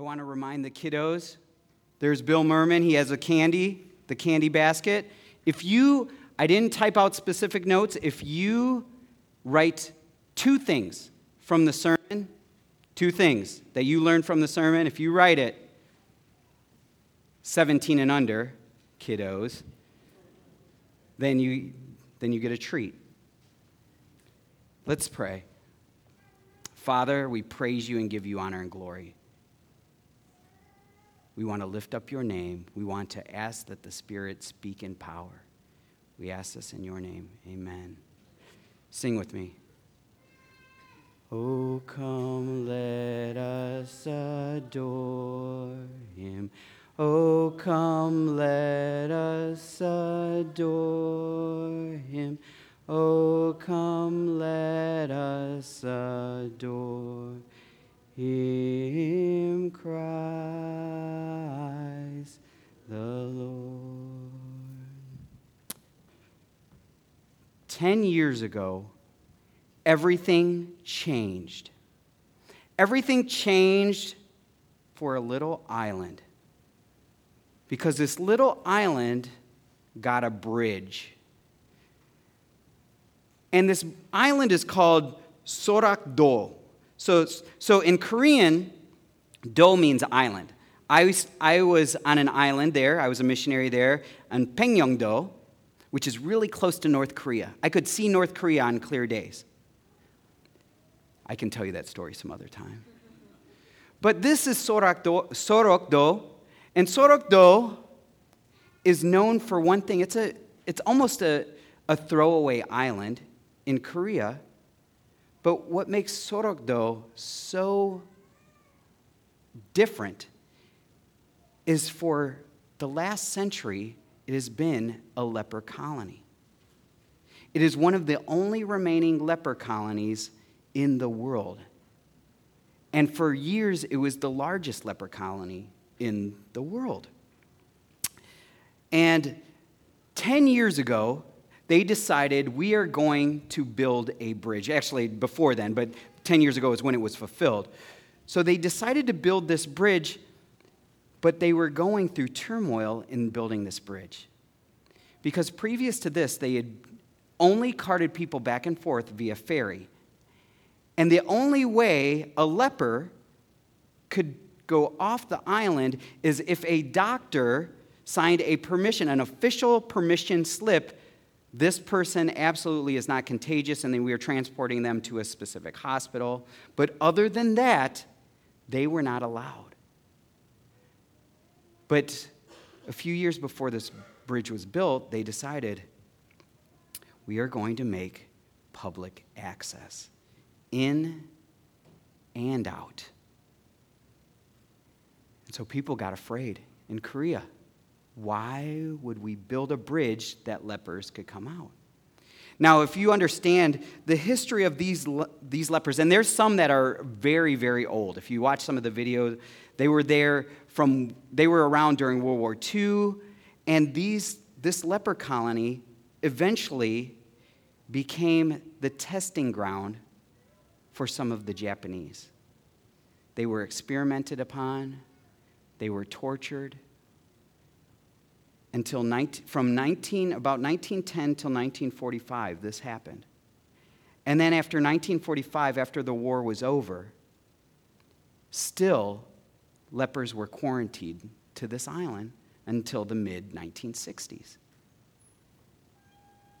I want to remind the kiddos there's Bill Merman. He has a candy, the candy basket. If you, I didn't type out specific notes, if you write two things from the sermon, two things that you learned from the sermon, if you write it, 17 and under, kiddos, then you, then you get a treat. Let's pray. Father, we praise you and give you honor and glory. We want to lift up your name. We want to ask that the Spirit speak in power. We ask this in your name. Amen. Sing with me. Oh, come, let us adore him. Oh, come, let us adore him. Oh, come, let us adore him, 10 years ago, everything changed. Everything changed for a little island because this little island got a bridge. And this island is called Sorokdo. So, so in Korean, do means island. I was, I was on an island there, I was a missionary there, on Pengyongdo, which is really close to North Korea. I could see North Korea on clear days. I can tell you that story some other time. But this is Sorokdo, Sorokdo and Sorokdo is known for one thing. It's, a, it's almost a, a throwaway island in Korea. But what makes Sorokdo so different is for the last century, it has been a leper colony. It is one of the only remaining leper colonies in the world. And for years, it was the largest leper colony in the world. And 10 years ago, they decided we are going to build a bridge. Actually, before then, but 10 years ago is when it was fulfilled. So they decided to build this bridge, but they were going through turmoil in building this bridge. Because previous to this, they had only carted people back and forth via ferry. And the only way a leper could go off the island is if a doctor signed a permission, an official permission slip. This person absolutely is not contagious, and then we are transporting them to a specific hospital. But other than that, they were not allowed. But a few years before this bridge was built, they decided we are going to make public access in and out. And so people got afraid in Korea. Why would we build a bridge that lepers could come out? Now, if you understand the history of these, these lepers, and there's some that are very, very old. If you watch some of the videos, they were there from, they were around during World War II, and these, this leper colony eventually became the testing ground for some of the Japanese. They were experimented upon, they were tortured. Until 19, from 19, about 1910 till 1945, this happened. And then after 1945, after the war was over, still lepers were quarantined to this island until the mid 1960s.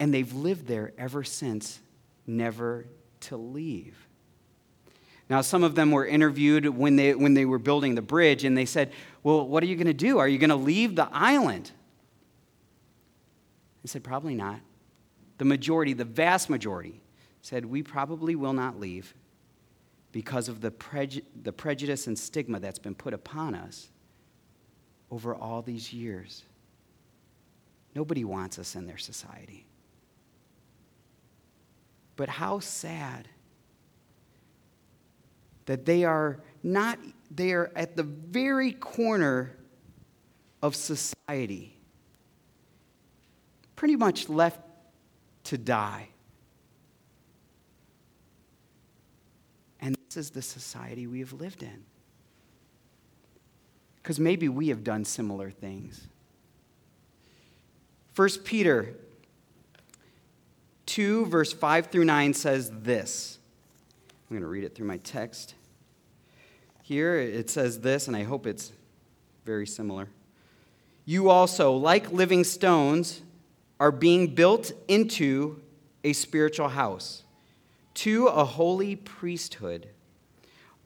And they've lived there ever since, never to leave. Now, some of them were interviewed when they, when they were building the bridge, and they said, Well, what are you going to do? Are you going to leave the island? They said, Probably not. The majority, the vast majority, said, We probably will not leave because of the, preju- the prejudice and stigma that's been put upon us over all these years. Nobody wants us in their society. But how sad that they are not, they are at the very corner of society, pretty much left to die. And this is the society we have lived in. Because maybe we have done similar things. 1 Peter 2, verse 5 through 9 says this. I'm going to read it through my text. Here it says this, and I hope it's very similar. You also, like living stones, are being built into a spiritual house, to a holy priesthood,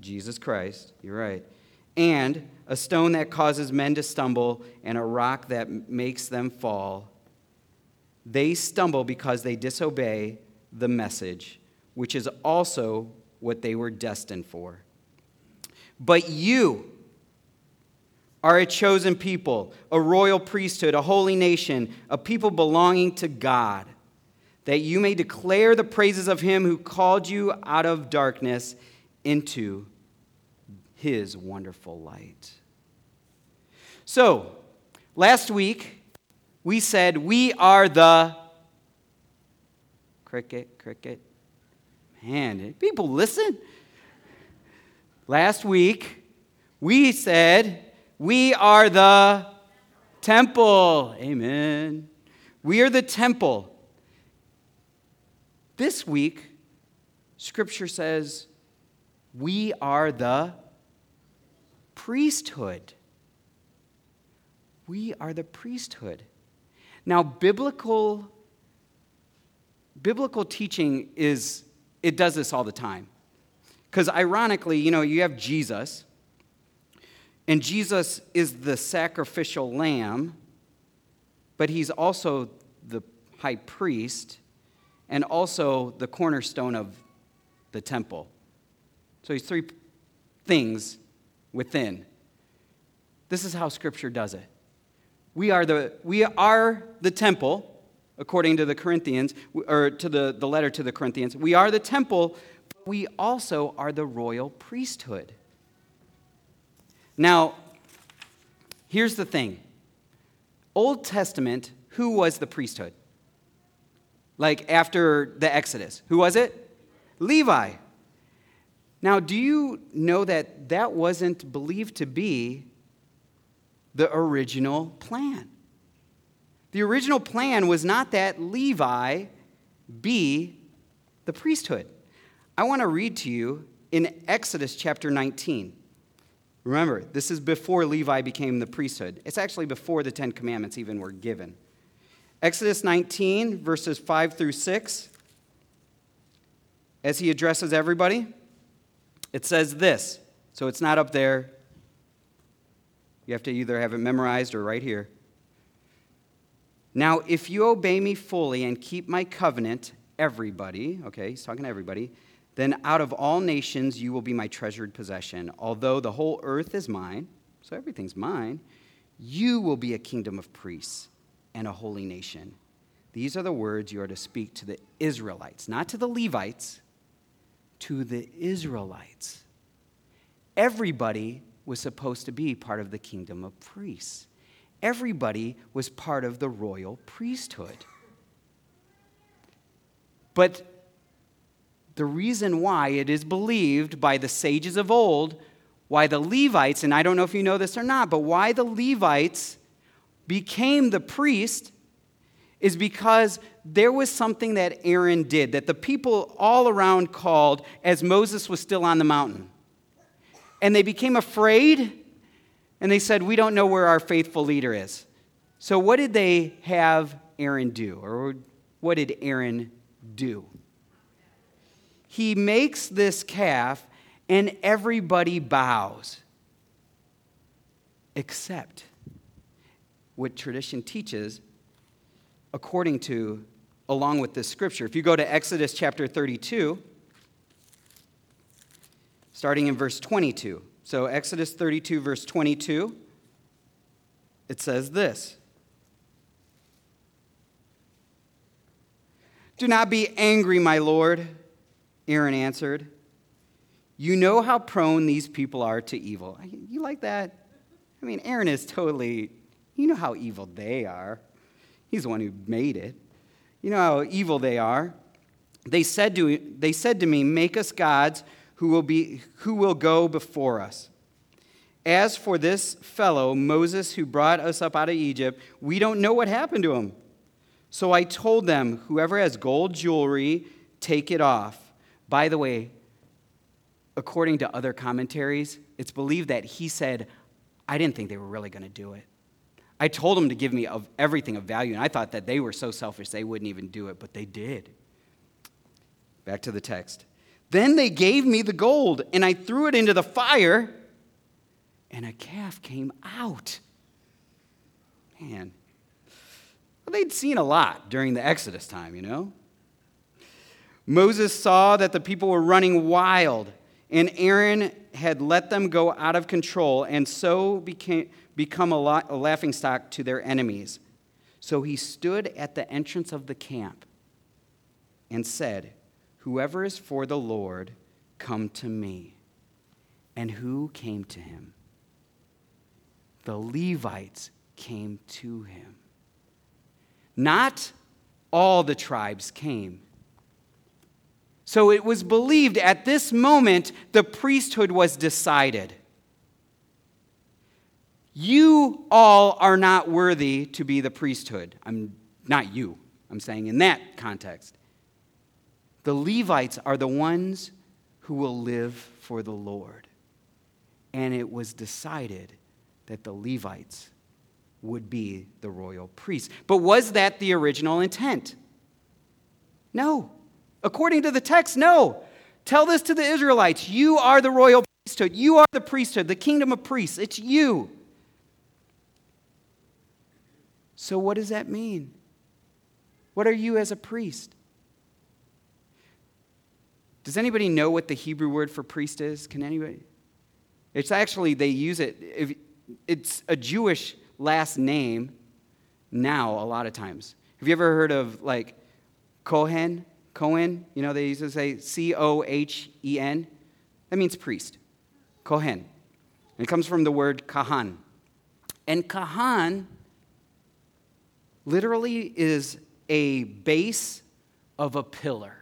Jesus Christ. You're right. And a stone that causes men to stumble, and a rock that makes them fall. They stumble because they disobey the message, which is also what they were destined for. But you are a chosen people, a royal priesthood, a holy nation, a people belonging to God, that you may declare the praises of him who called you out of darkness into his wonderful light. So, last week, we said we are the cricket, cricket. Man, people listen. Last week, we said we are the temple. Amen. We are the temple. This week, Scripture says we are the priesthood. We are the priesthood. Now, biblical, biblical teaching is, it does this all the time. Because ironically, you know, you have Jesus, and Jesus is the sacrificial lamb, but he's also the high priest and also the cornerstone of the temple. So he's three things within. This is how Scripture does it. We are the, we are the temple, according to the Corinthians, or to the, the letter to the Corinthians. We are the temple, but we also are the royal priesthood. Now, here's the thing Old Testament, who was the priesthood? Like after the Exodus, who was it? Levi. Now, do you know that that wasn't believed to be the original plan? The original plan was not that Levi be the priesthood. I want to read to you in Exodus chapter 19. Remember, this is before Levi became the priesthood. It's actually before the Ten Commandments even were given. Exodus 19, verses 5 through 6, as he addresses everybody. It says this, so it's not up there. You have to either have it memorized or right here. Now, if you obey me fully and keep my covenant, everybody, okay, he's talking to everybody, then out of all nations you will be my treasured possession. Although the whole earth is mine, so everything's mine, you will be a kingdom of priests and a holy nation. These are the words you are to speak to the Israelites, not to the Levites, to the Israelites. Everybody was supposed to be part of the kingdom of priests. Everybody was part of the royal priesthood. But the reason why it is believed by the sages of old, why the Levites, and I don't know if you know this or not, but why the Levites became the priest is because there was something that Aaron did that the people all around called as Moses was still on the mountain. And they became afraid and they said, We don't know where our faithful leader is. So, what did they have Aaron do? Or what did Aaron do? He makes this calf and everybody bows, except what tradition teaches according to, along with this scripture. If you go to Exodus chapter 32, starting in verse 22, So, Exodus 32, verse 22, it says this Do not be angry, my Lord, Aaron answered. You know how prone these people are to evil. You like that? I mean, Aaron is totally, you know how evil they are. He's the one who made it. You know how evil they are. They said to, they said to me, Make us gods who will, be, who will go before us. As for this fellow, Moses, who brought us up out of Egypt, we don't know what happened to him. So I told them, Whoever has gold jewelry, take it off. By the way, according to other commentaries, it's believed that he said, I didn't think they were really going to do it. I told them to give me of everything of value, and I thought that they were so selfish they wouldn't even do it, but they did. Back to the text. Then they gave me the gold, and I threw it into the fire, and a calf came out. Man. Well, they'd seen a lot during the Exodus time, you know? Moses saw that the people were running wild, and Aaron had let them go out of control, and so became, become a, lot, a laughing stock to their enemies. So he stood at the entrance of the camp and said, Whoever is for the Lord, come to me. And who came to him? The Levites came to him. Not all the tribes came. So it was believed at this moment the priesthood was decided. You all are not worthy to be the priesthood. I'm not you. I'm saying in that context. The Levites are the ones who will live for the Lord. And it was decided that the Levites would be the royal priests. But was that the original intent? No. According to the text, no. Tell this to the Israelites. You are the royal priesthood. You are the priesthood, the kingdom of priests. It's you. So, what does that mean? What are you as a priest? Does anybody know what the Hebrew word for priest is? Can anybody? It's actually, they use it, it's a Jewish last name now, a lot of times. Have you ever heard of like Cohen? Cohen? You know, they used to say C O H E N. That means priest. Kohen. And it comes from the word kahan. And kahan literally is a base of a pillar.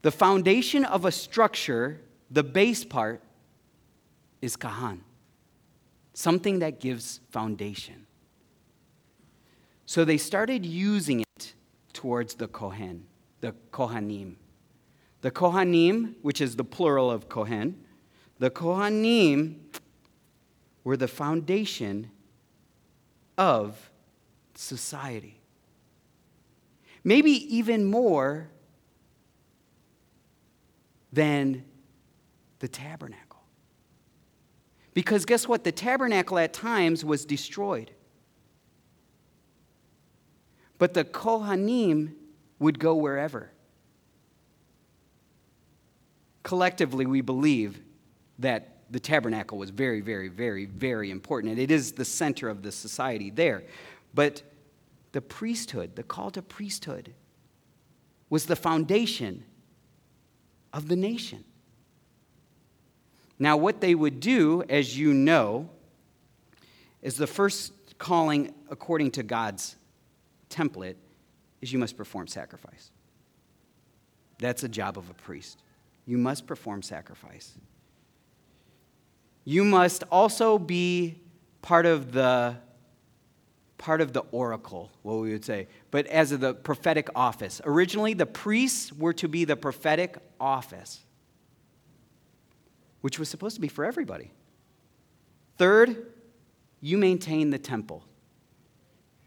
The foundation of a structure, the base part, is kahan, something that gives foundation. So they started using it towards the Kohen, the Kohanim. The Kohanim, which is the plural of Kohen, the Kohanim were the foundation of society. Maybe even more than the tabernacle. Because guess what? The tabernacle at times was destroyed. But the Kohanim would go wherever. Collectively, we believe that the tabernacle was very, very, very, very important. And it is the center of the society there. But the priesthood, the call to priesthood, was the foundation of the nation. Now, what they would do, as you know, is the first calling according to God's template is you must perform sacrifice. That's a job of a priest. You must perform sacrifice. You must also be part of the part of the oracle, what we would say, but as of the prophetic office. Originally, the priests were to be the prophetic office, which was supposed to be for everybody. Third, you maintain the temple.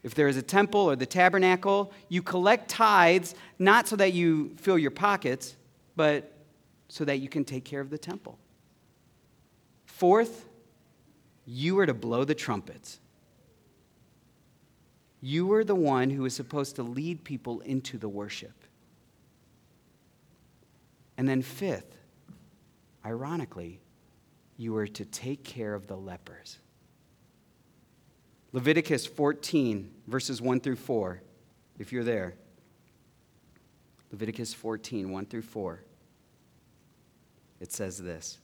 If there is a temple or the tabernacle, you collect tithes not so that you fill your pockets, but so that you can take care of the temple. Fourth, you are to blow the trumpets. You were the one who was supposed to lead people into the worship. And then, fifth, ironically, you were to take care of the lepers. Leviticus 14, verses 1 through 4, if you're there. Leviticus 14, 1 through 4. It says this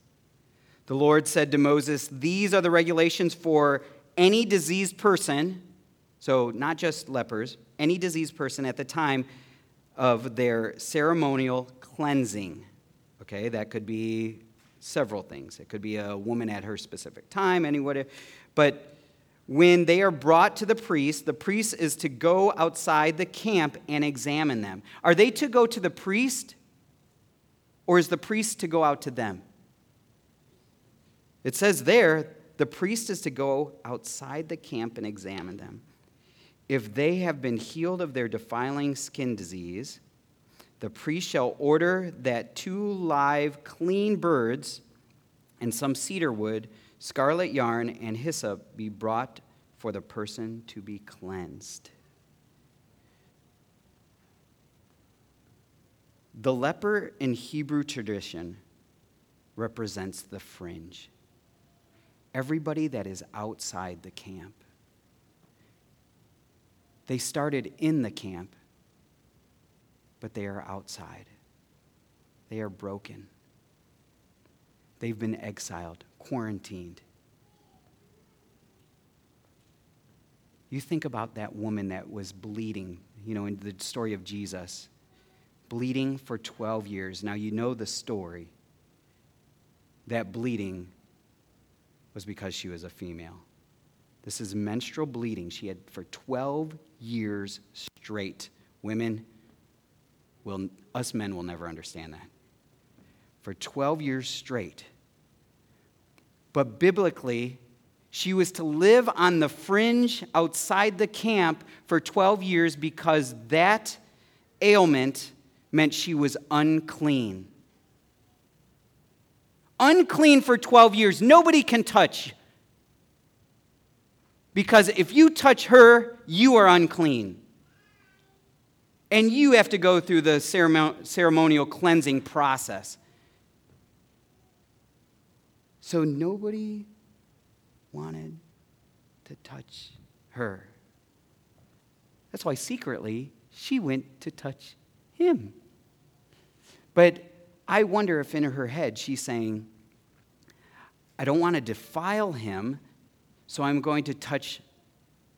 The Lord said to Moses, These are the regulations for any diseased person, so not just lepers, any diseased person at the time of their ceremonial cleansing. Okay, that could be several things. It could be a woman at her specific time, anybody. But when they are brought to the priest, the priest is to go outside the camp and examine them. Are they to go to the priest, or is the priest to go out to them? It says there, the priest is to go outside the camp and examine them. If they have been healed of their defiling skin disease, the priest shall order that two live, clean birds and some cedar wood scarlet yarn and hyssop be brought for the person to be cleansed. The leper in Hebrew tradition represents the fringe. Everybody that is outside the camp. They started in the camp, but they are outside. They are broken. They've been exiled quarantined. You think about that woman that was bleeding, you know, in the story of Jesus, bleeding for 12 years. Now, you know the story. That bleeding was because she was a female. This is menstrual bleeding. She had for 12 years straight. Women will, us men will never understand that. For 12 years straight but biblically, she was to live on the fringe outside the camp for 12 years because that ailment meant she was unclean. Unclean for 12 years. Nobody can touch. Because if you touch her, you are unclean. And you have to go through the ceremonial cleansing process. So nobody wanted to touch her. That's why secretly she went to touch him. But I wonder if in her head she's saying, I don't want to defile him, so I'm going to touch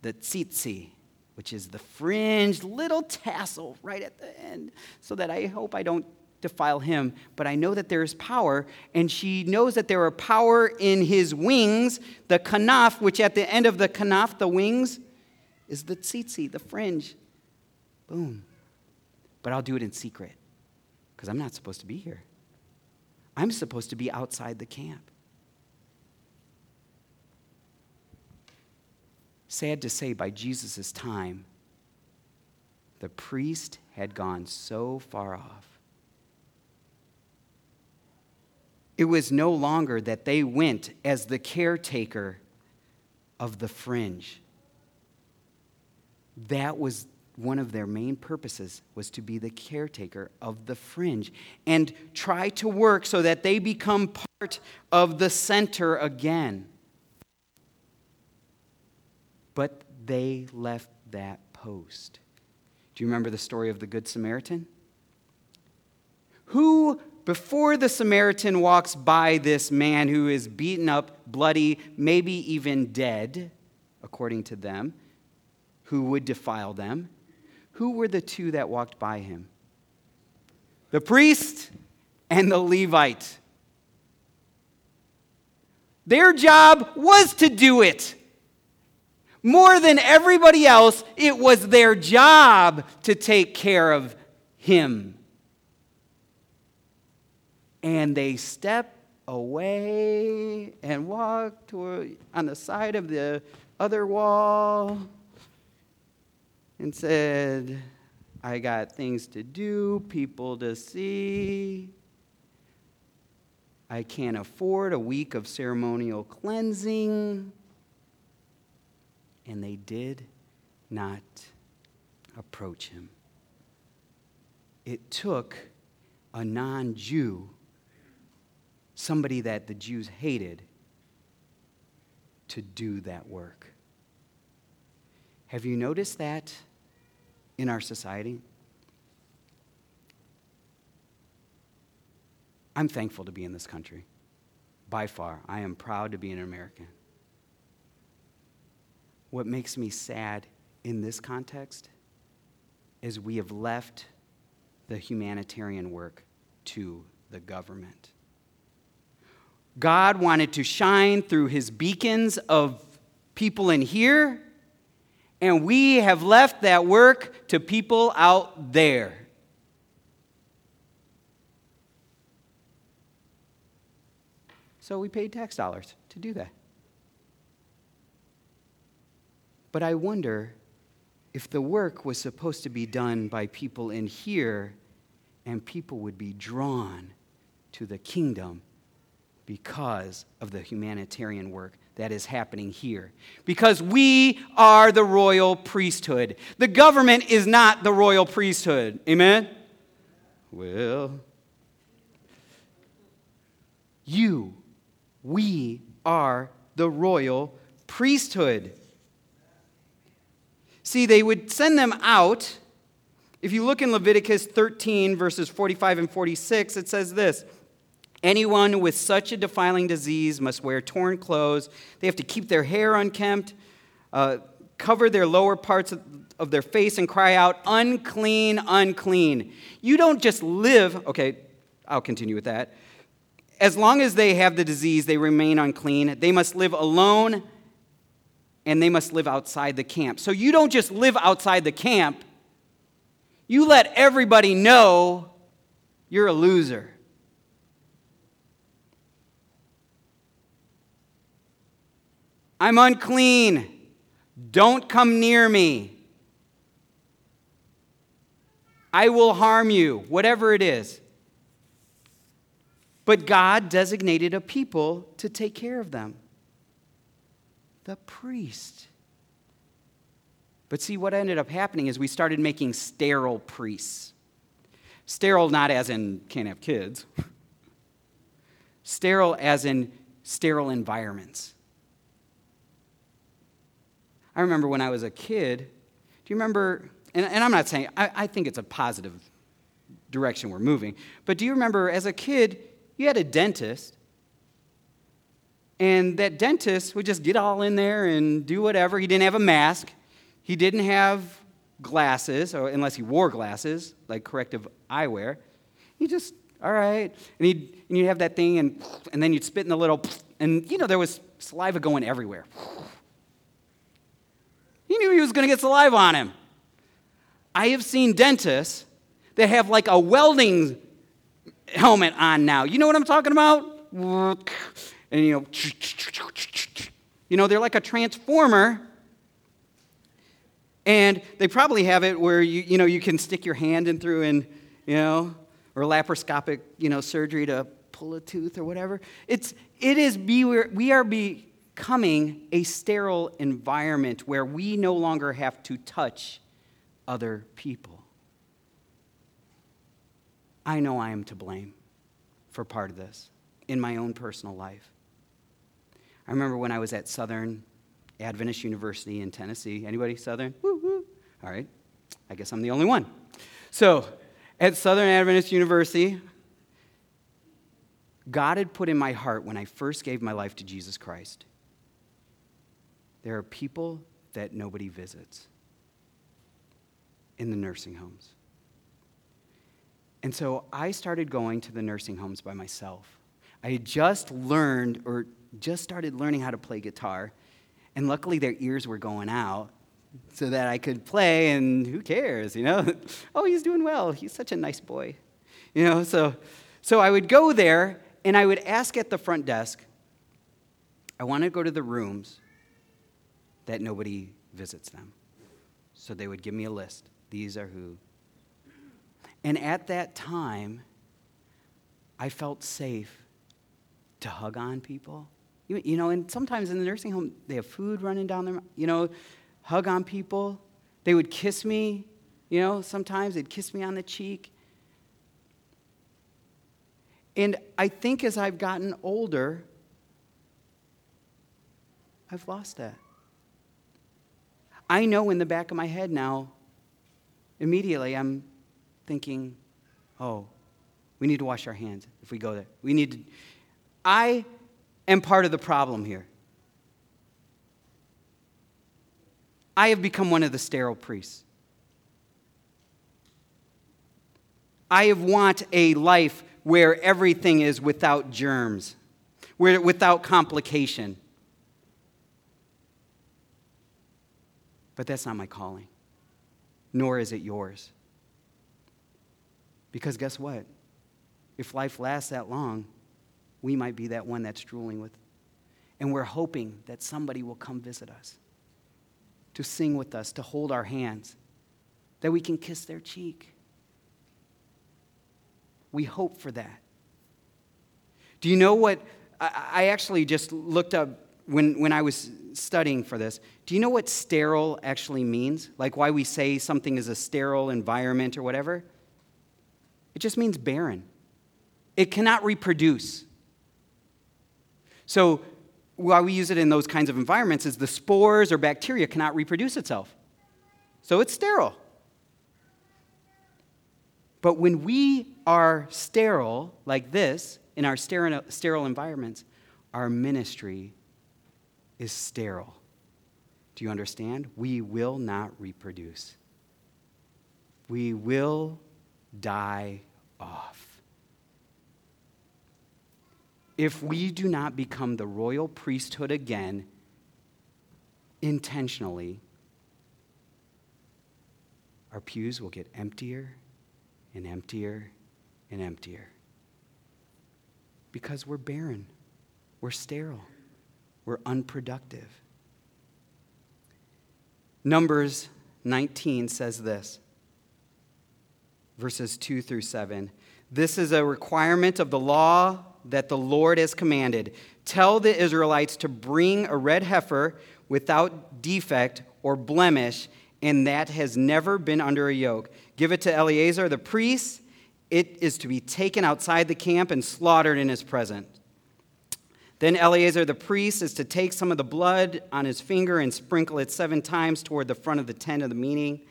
the tzitzi, which is the fringed little tassel right at the end, so that I hope I don't defile him, but I know that there is power, and she knows that there are power in his wings, the kanaf, which at the end of the kanaf, the wings, is the tzitzi, the fringe. Boom. But I'll do it in secret because I'm not supposed to be here. I'm supposed to be outside the camp. Sad to say, by Jesus' time, the priest had gone so far off It was no longer that they went as the caretaker of the fringe. That was one of their main purposes was to be the caretaker of the fringe and try to work so that they become part of the center again. But they left that post. Do you remember the story of the Good Samaritan? Who before the Samaritan walks by this man who is beaten up, bloody, maybe even dead, according to them, who would defile them, who were the two that walked by him? The priest and the Levite. Their job was to do it. More than everybody else, it was their job to take care of him and they step away and walk to, on the side of the other wall and said, I got things to do, people to see. I can't afford a week of ceremonial cleansing. And they did not approach him. It took a non Jew somebody that the Jews hated to do that work. Have you noticed that in our society? I'm thankful to be in this country. By far, I am proud to be an American. What makes me sad in this context is we have left the humanitarian work to the government. God wanted to shine through his beacons of people in here, and we have left that work to people out there. So we paid tax dollars to do that. But I wonder if the work was supposed to be done by people in here and people would be drawn to the kingdom because of the humanitarian work that is happening here. Because we are the royal priesthood. The government is not the royal priesthood. Amen? Well, you, we are the royal priesthood. See, they would send them out. If you look in Leviticus 13, verses 45 and 46, it says this Anyone with such a defiling disease must wear torn clothes. They have to keep their hair unkempt, uh, cover their lower parts of, of their face, and cry out, unclean, unclean. You don't just live, okay, I'll continue with that. As long as they have the disease, they remain unclean. They must live alone and they must live outside the camp. So you don't just live outside the camp, you let everybody know you're a loser. I'm unclean. Don't come near me. I will harm you, whatever it is. But God designated a people to take care of them the priest. But see, what ended up happening is we started making sterile priests. Sterile, not as in can't have kids, sterile as in sterile environments. I remember when I was a kid, do you remember? And, and I'm not saying, I, I think it's a positive direction we're moving, but do you remember as a kid, you had a dentist, and that dentist would just get all in there and do whatever. He didn't have a mask, he didn't have glasses, or unless he wore glasses, like corrective eyewear. He just, all right. And, he'd, and you'd have that thing, and, and then you'd spit in the little, and you know, there was saliva going everywhere. He knew he was going to get saliva on him. I have seen dentists that have like a welding helmet on now. You know what I'm talking about? And you know, you know, they're like a transformer. And they probably have it where you, you know, you can stick your hand in through and, you know, or laparoscopic, you know, surgery to pull a tooth or whatever. It's, it is, be, we are be, becoming a sterile environment where we no longer have to touch other people. I know I am to blame for part of this in my own personal life. I remember when I was at Southern Adventist University in Tennessee. Anybody Southern? Woo. All right. I guess I'm the only one. So, at Southern Adventist University, God had put in my heart when I first gave my life to Jesus Christ there are people that nobody visits in the nursing homes. And so I started going to the nursing homes by myself. I had just learned or just started learning how to play guitar, and luckily their ears were going out so that I could play, and who cares, you know? oh, he's doing well. He's such a nice boy. You know, so, so I would go there and I would ask at the front desk, I want to go to the rooms that nobody visits them. So they would give me a list. These are who. And at that time, I felt safe to hug on people. You, you know, and sometimes in the nursing home, they have food running down their, you know, hug on people. They would kiss me, you know, sometimes they'd kiss me on the cheek. And I think as I've gotten older, I've lost that. I know in the back of my head now, immediately I'm thinking, oh, we need to wash our hands if we go there. We need to. I am part of the problem here. I have become one of the sterile priests. I have want a life where everything is without germs, where without complication. But that's not my calling, nor is it yours. Because guess what? If life lasts that long, we might be that one that's drooling with. And we're hoping that somebody will come visit us, to sing with us, to hold our hands, that we can kiss their cheek. We hope for that. Do you know what? I actually just looked up when, when I was studying for this. Do you know what sterile actually means? Like why we say something is a sterile environment or whatever? It just means barren, it cannot reproduce. So, why we use it in those kinds of environments is the spores or bacteria cannot reproduce itself. So, it's sterile. But when we are sterile, like this, in our sterile, environments, our ministry is sterile. Do you understand? We will not reproduce. We will die off. If we do not become the royal priesthood again intentionally, our pews will get emptier and emptier and emptier. Because we're barren, we're sterile, we're unproductive. Numbers 19 says this verses 2 through 7. This is a requirement of the law that the Lord has commanded. Tell the Israelites to bring a red heifer without defect or blemish, and that has never been under a yoke. Give it to Eleazar the priest. It is to be taken outside the camp and slaughtered in his presence. Then Eleazar the priest is to take some of the blood on his finger and sprinkle it seven times toward the front of the tent of the meeting.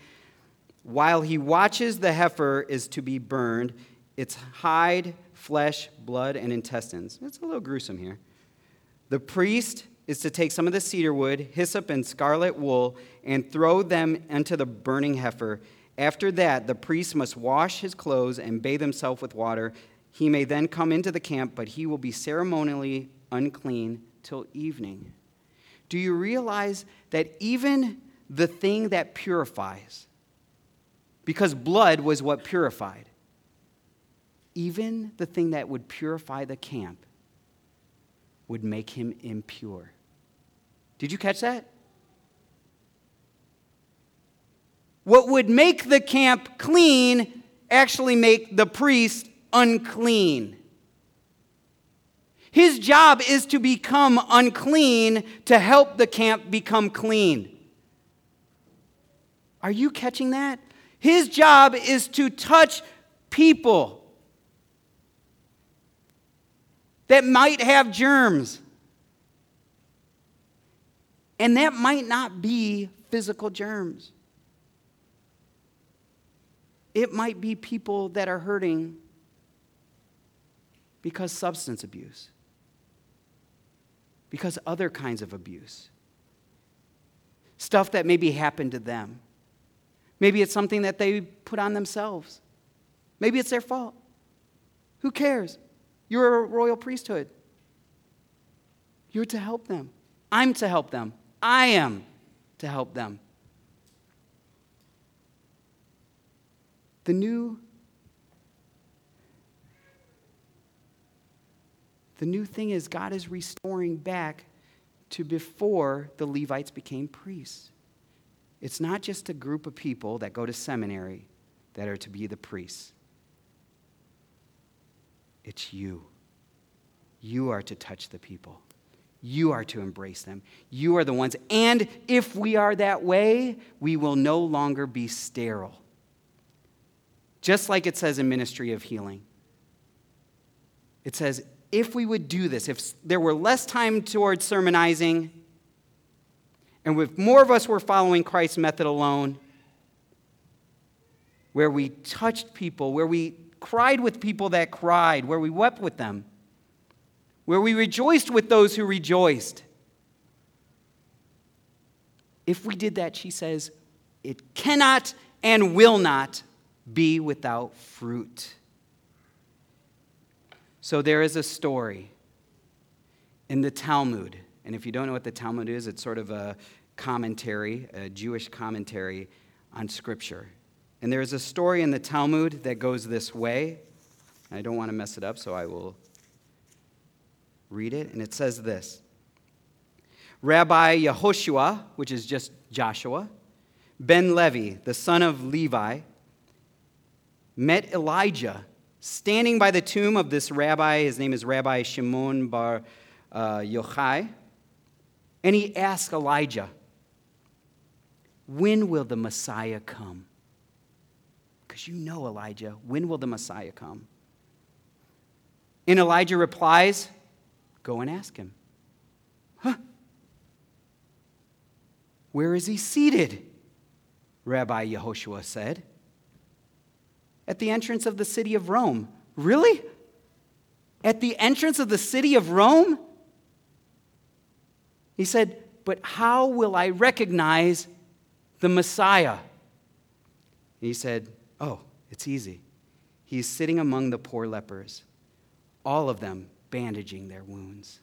While he watches, the heifer is to be burned, its hide, flesh, blood, and intestines. It's a little gruesome here. The priest is to take some of the cedar wood, hyssop, and scarlet wool and throw them into the burning heifer. After that, the priest must wash his clothes and bathe himself with water. He may then come into the camp, but he will be ceremonially unclean till evening. Do you realize that even the thing that purifies, because blood was what purified, even the thing that would purify the camp would make him impure. Did you catch that? What would make the camp clean actually make the priest unclean. His job is to become unclean to help the camp become clean. Are you catching that? His job is to touch people that might have germs. And that might not be physical germs. It might be people that are hurting because substance abuse, because other kinds of abuse, stuff that maybe happened to them. Maybe it's something that they put on themselves. Maybe it's their fault. Who cares? You're a royal priesthood. You're to help them. I'm to help them. I am to help them. The new The new thing is God is restoring back to before the Levites became priests. It's not just a group of people that go to seminary that are to be the priests. It's you. You are to touch the people. You are to embrace them. You are the ones. And if we are that way, we will no longer be sterile. Just like it says in Ministry of Healing. It says, if we would do this, if there were less time towards sermonizing, And if more of us were following Christ's method alone, where we touched people, where we cried with people that cried, where we wept with them, where we rejoiced with those who rejoiced. If we did that, she says, it cannot and will not be without fruit. So there is a story in the Talmud. And if you don't know what the Talmud is, it's sort of a commentary, a Jewish commentary on Scripture. And there is a story in the Talmud that goes this way. I don't want to mess it up, so I will read it. And it says this Rabbi Yehoshua, which is just Joshua, Ben Levi, the son of Levi, met Elijah standing by the tomb of this rabbi. His name is Rabbi Shimon Bar uh, Yochai. And he asked Elijah, When will the Messiah come? Because you know, Elijah, when will the Messiah come? And Elijah replies, Go and ask him. Huh? Where is he seated? Rabbi Yehoshua said. At the entrance of the city of Rome. Really? At the entrance of the city of Rome? He said, But how will I recognize the Messiah? He said, Oh, it's easy. He's sitting among the poor lepers, all of them bandaging their wounds.